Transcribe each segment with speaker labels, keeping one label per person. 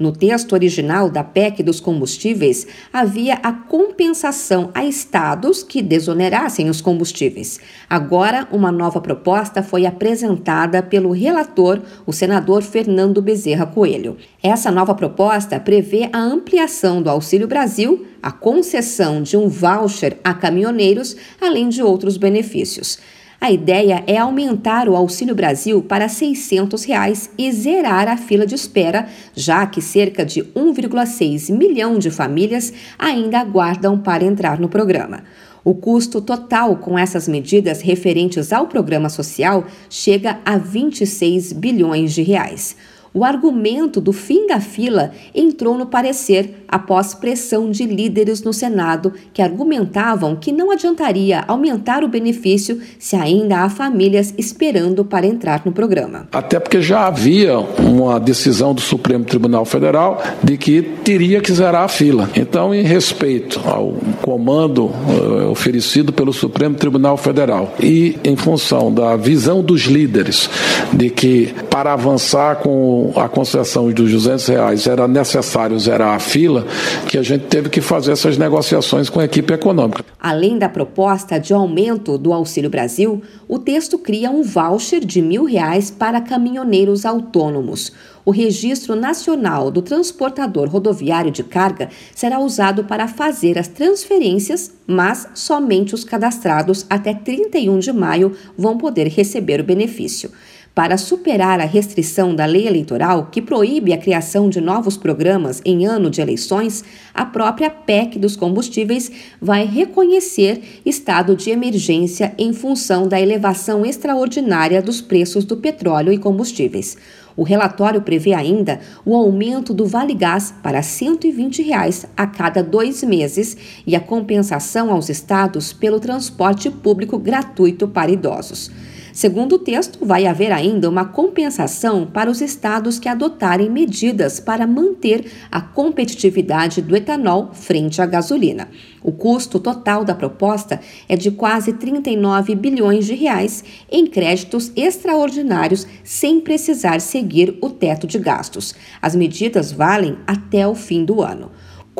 Speaker 1: No texto original da PEC dos combustíveis, havia a compensação a estados que desonerassem os combustíveis. Agora, uma nova proposta foi apresentada pelo relator, o senador Fernando Bezerra Coelho. Essa nova proposta prevê a ampliação do Auxílio Brasil, a concessão de um voucher a caminhoneiros, além de outros benefícios. A ideia é aumentar o Auxílio Brasil para 600 reais e zerar a fila de espera, já que cerca de 1,6 milhão de famílias ainda aguardam para entrar no programa. O custo total com essas medidas referentes ao programa social chega a 26 bilhões de reais. O argumento do fim da fila entrou no parecer após pressão de líderes no Senado que argumentavam que não adiantaria aumentar o benefício se ainda há famílias esperando para entrar no programa.
Speaker 2: Até porque já havia uma decisão do Supremo Tribunal Federal de que teria que zerar a fila. Então, em respeito ao comando uh, oferecido pelo Supremo Tribunal Federal e em função da visão dos líderes de que para avançar com a concessão dos 200 reais era necessário zerar a fila, que a gente teve que fazer essas negociações com a equipe econômica.
Speaker 1: Além da proposta de aumento do Auxílio Brasil, o texto cria um voucher de mil reais para caminhoneiros autônomos. O Registro Nacional do Transportador Rodoviário de Carga será usado para fazer as transferências, mas somente os cadastrados até 31 de maio vão poder receber o benefício. Para superar a restrição da lei eleitoral que proíbe a criação de novos programas em ano de eleições, a própria PEC dos combustíveis vai reconhecer estado de emergência em função da elevação extraordinária dos preços do petróleo e combustíveis. O relatório prevê ainda o aumento do Vale Gás para 120 reais a cada dois meses e a compensação aos estados pelo transporte público gratuito para idosos. Segundo o texto, vai haver ainda uma compensação para os estados que adotarem medidas para manter a competitividade do etanol frente à gasolina. O custo total da proposta é de quase 39 bilhões de reais em créditos extraordinários sem precisar seguir o teto de gastos. As medidas valem até o fim do ano.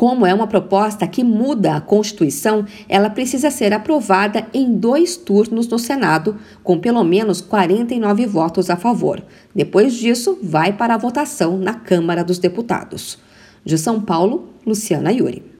Speaker 1: Como é uma proposta que muda a Constituição, ela precisa ser aprovada em dois turnos no Senado, com pelo menos 49 votos a favor. Depois disso, vai para a votação na Câmara dos Deputados. De São Paulo, Luciana Yuri.